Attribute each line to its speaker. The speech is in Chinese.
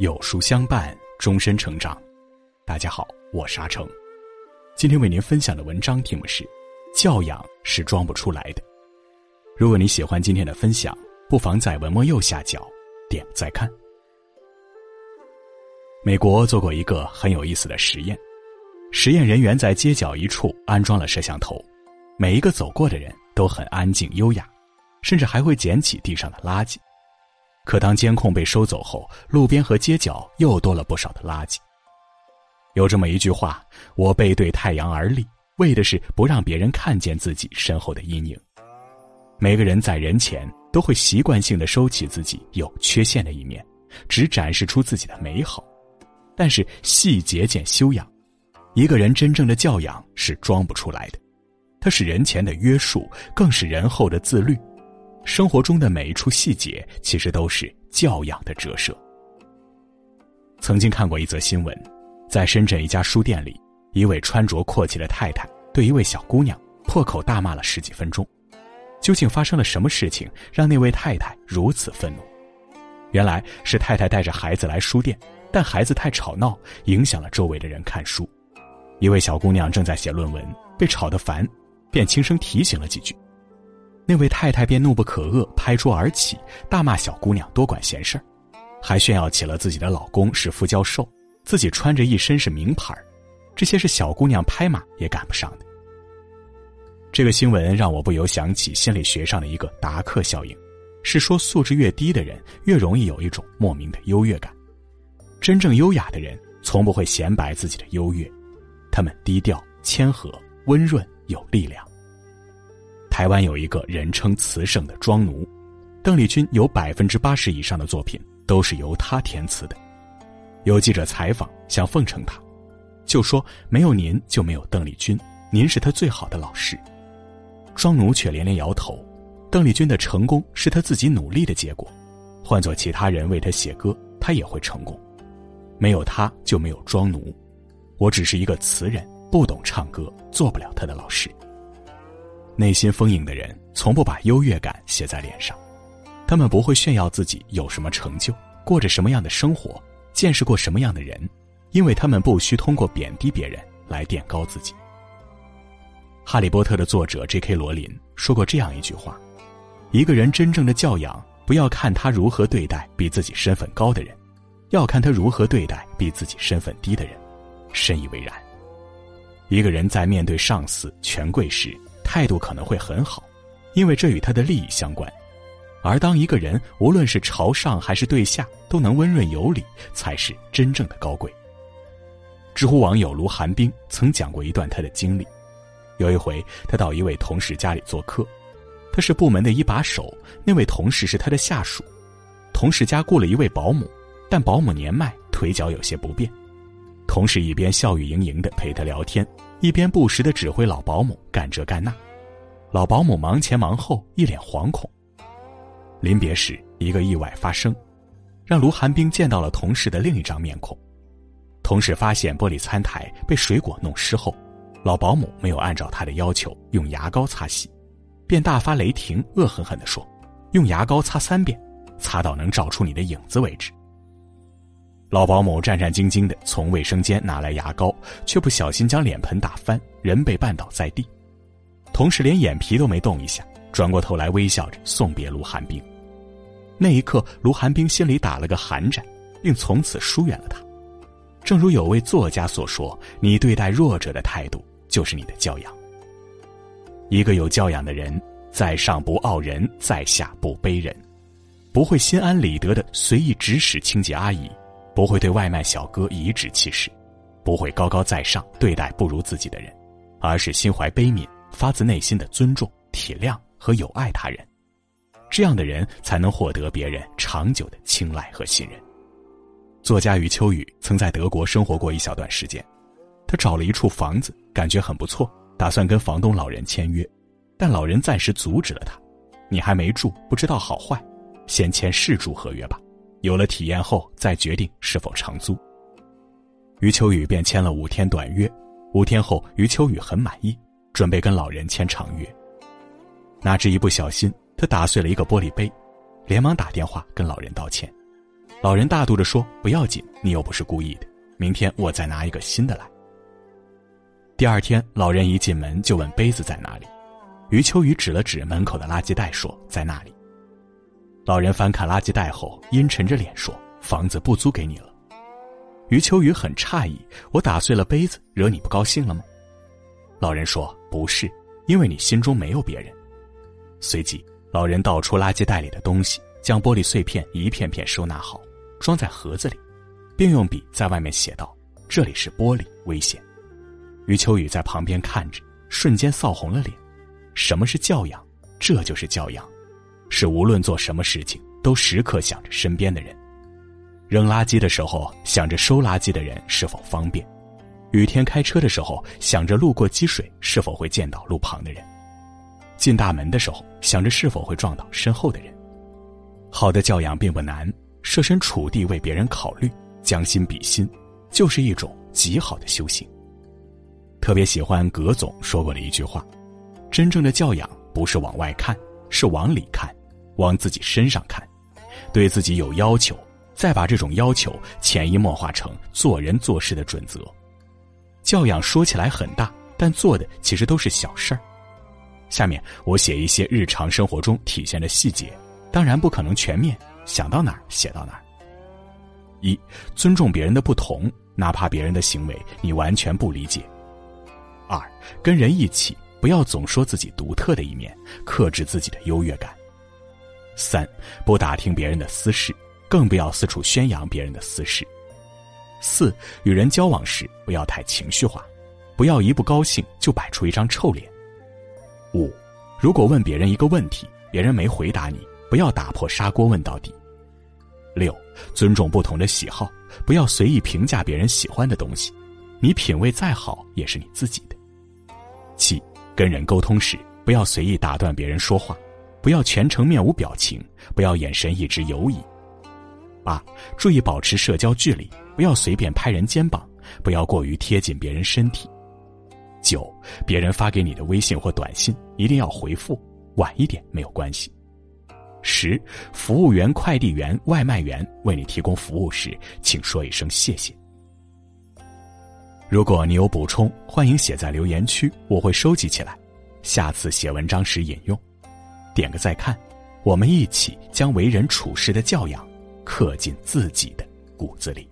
Speaker 1: 有书相伴，终身成长。大家好，我是阿成，今天为您分享的文章题目是：教养是装不出来的。如果你喜欢今天的分享，不妨在文末右下角点再看。美国做过一个很有意思的实验，实验人员在街角一处安装了摄像头，每一个走过的人都很安静优雅，甚至还会捡起地上的垃圾。可当监控被收走后，路边和街角又多了不少的垃圾。有这么一句话：“我背对太阳而立”，为的是不让别人看见自己身后的阴影。每个人在人前都会习惯性的收起自己有缺陷的一面，只展示出自己的美好。但是细节见修养，一个人真正的教养是装不出来的，它是人前的约束，更是人后的自律。生活中的每一处细节，其实都是教养的折射。曾经看过一则新闻，在深圳一家书店里，一位穿着阔气的太太对一位小姑娘破口大骂了十几分钟。究竟发生了什么事情，让那位太太如此愤怒？原来是太太带着孩子来书店，但孩子太吵闹，影响了周围的人看书。一位小姑娘正在写论文，被吵得烦，便轻声提醒了几句。那位太太便怒不可遏，拍桌而起，大骂小姑娘多管闲事儿，还炫耀起了自己的老公是副教授，自己穿着一身是名牌这些是小姑娘拍马也赶不上的。这个新闻让我不由想起心理学上的一个达克效应，是说素质越低的人越容易有一种莫名的优越感。真正优雅的人从不会显摆自己的优越，他们低调、谦和、温润、有力量。台湾有一个人称“词圣”的庄奴，邓丽君有百分之八十以上的作品都是由他填词的。有记者采访，想奉承他，就说：“没有您就没有邓丽君，您是他最好的老师。”庄奴却连连摇头：“邓丽君的成功是他自己努力的结果，换做其他人为他写歌，他也会成功。没有他就没有庄奴，我只是一个词人，不懂唱歌，做不了他的老师。”内心丰盈的人，从不把优越感写在脸上，他们不会炫耀自己有什么成就，过着什么样的生活，见识过什么样的人，因为他们不需通过贬低别人来垫高自己。《哈利波特》的作者 J.K. 罗琳说过这样一句话：“一个人真正的教养，不要看他如何对待比自己身份高的人，要看他如何对待比自己身份低的人。”深以为然。一个人在面对上司、权贵时，态度可能会很好，因为这与他的利益相关。而当一个人无论是朝上还是对下都能温润有礼，才是真正的高贵。知乎网友卢寒冰曾讲过一段他的经历：有一回，他到一位同事家里做客，他是部门的一把手，那位同事是他的下属。同事家雇了一位保姆，但保姆年迈，腿脚有些不便。同事一边笑语盈盈的陪他聊天。一边不时的指挥老保姆干这干那，老保姆忙前忙后，一脸惶恐。临别时，一个意外发生，让卢寒冰见到了同事的另一张面孔。同事发现玻璃餐台被水果弄湿后，老保姆没有按照他的要求用牙膏擦洗，便大发雷霆，恶狠狠地说：“用牙膏擦三遍，擦到能照出你的影子为止。”老保姆战战兢兢的从卫生间拿来牙膏，却不小心将脸盆打翻，人被绊倒在地。同事连眼皮都没动一下，转过头来微笑着送别卢寒冰。那一刻，卢寒冰心里打了个寒战，并从此疏远了他。正如有位作家所说：“你对待弱者的态度，就是你的教养。”一个有教养的人，在上不傲人，在下不卑人，不会心安理得的随意指使清洁阿姨。不会对外卖小哥颐指气使，不会高高在上对待不如自己的人，而是心怀悲悯，发自内心的尊重、体谅和友爱他人。这样的人才能获得别人长久的青睐和信任。作家余秋雨曾在德国生活过一小段时间，他找了一处房子，感觉很不错，打算跟房东老人签约，但老人暂时阻止了他：“你还没住，不知道好坏，先签试住合约吧。”有了体验后，再决定是否长租。余秋雨便签了五天短约。五天后，余秋雨很满意，准备跟老人签长约。哪知一不小心，他打碎了一个玻璃杯，连忙打电话跟老人道歉。老人大度的说：“不要紧，你又不是故意的，明天我再拿一个新的来。”第二天，老人一进门就问杯子在哪里，余秋雨指了指门口的垃圾袋说：“在那里。”老人翻看垃圾袋后，阴沉着脸说：“房子不租给你了。”余秋雨很诧异：“我打碎了杯子，惹你不高兴了吗？”老人说：“不是，因为你心中没有别人。”随即，老人倒出垃圾袋里的东西，将玻璃碎片一片片收纳好。装在盒子里，并用笔在外面写道：“这里是玻璃，危险。”余秋雨在旁边看着，瞬间臊红了脸。什么是教养？这就是教养，是无论做什么事情都时刻想着身边的人。扔垃圾的时候想着收垃圾的人是否方便；雨天开车的时候想着路过积水是否会溅到路旁的人；进大门的时候想着是否会撞到身后的人。好的教养并不难。设身处地为别人考虑，将心比心，就是一种极好的修行。特别喜欢葛总说过的一句话：“真正的教养不是往外看，是往里看，往自己身上看，对自己有要求，再把这种要求潜移默化成做人做事的准则。教养说起来很大，但做的其实都是小事儿。下面我写一些日常生活中体现的细节，当然不可能全面。”想到哪儿写到哪儿。一，尊重别人的不同，哪怕别人的行为你完全不理解。二，跟人一起不要总说自己独特的一面，克制自己的优越感。三，不打听别人的私事，更不要四处宣扬别人的私事。四，与人交往时不要太情绪化，不要一不高兴就摆出一张臭脸。五，如果问别人一个问题，别人没回答你，不要打破砂锅问到底。六，尊重不同的喜好，不要随意评价别人喜欢的东西，你品味再好也是你自己的。七，跟人沟通时不要随意打断别人说话，不要全程面无表情，不要眼神一直游移。八，注意保持社交距离，不要随便拍人肩膀，不要过于贴近别人身体。九，别人发给你的微信或短信一定要回复，晚一点没有关系。十，服务员、快递员、外卖员为你提供服务时，请说一声谢谢。如果你有补充，欢迎写在留言区，我会收集起来，下次写文章时引用。点个再看，我们一起将为人处事的教养刻进自己的骨子里。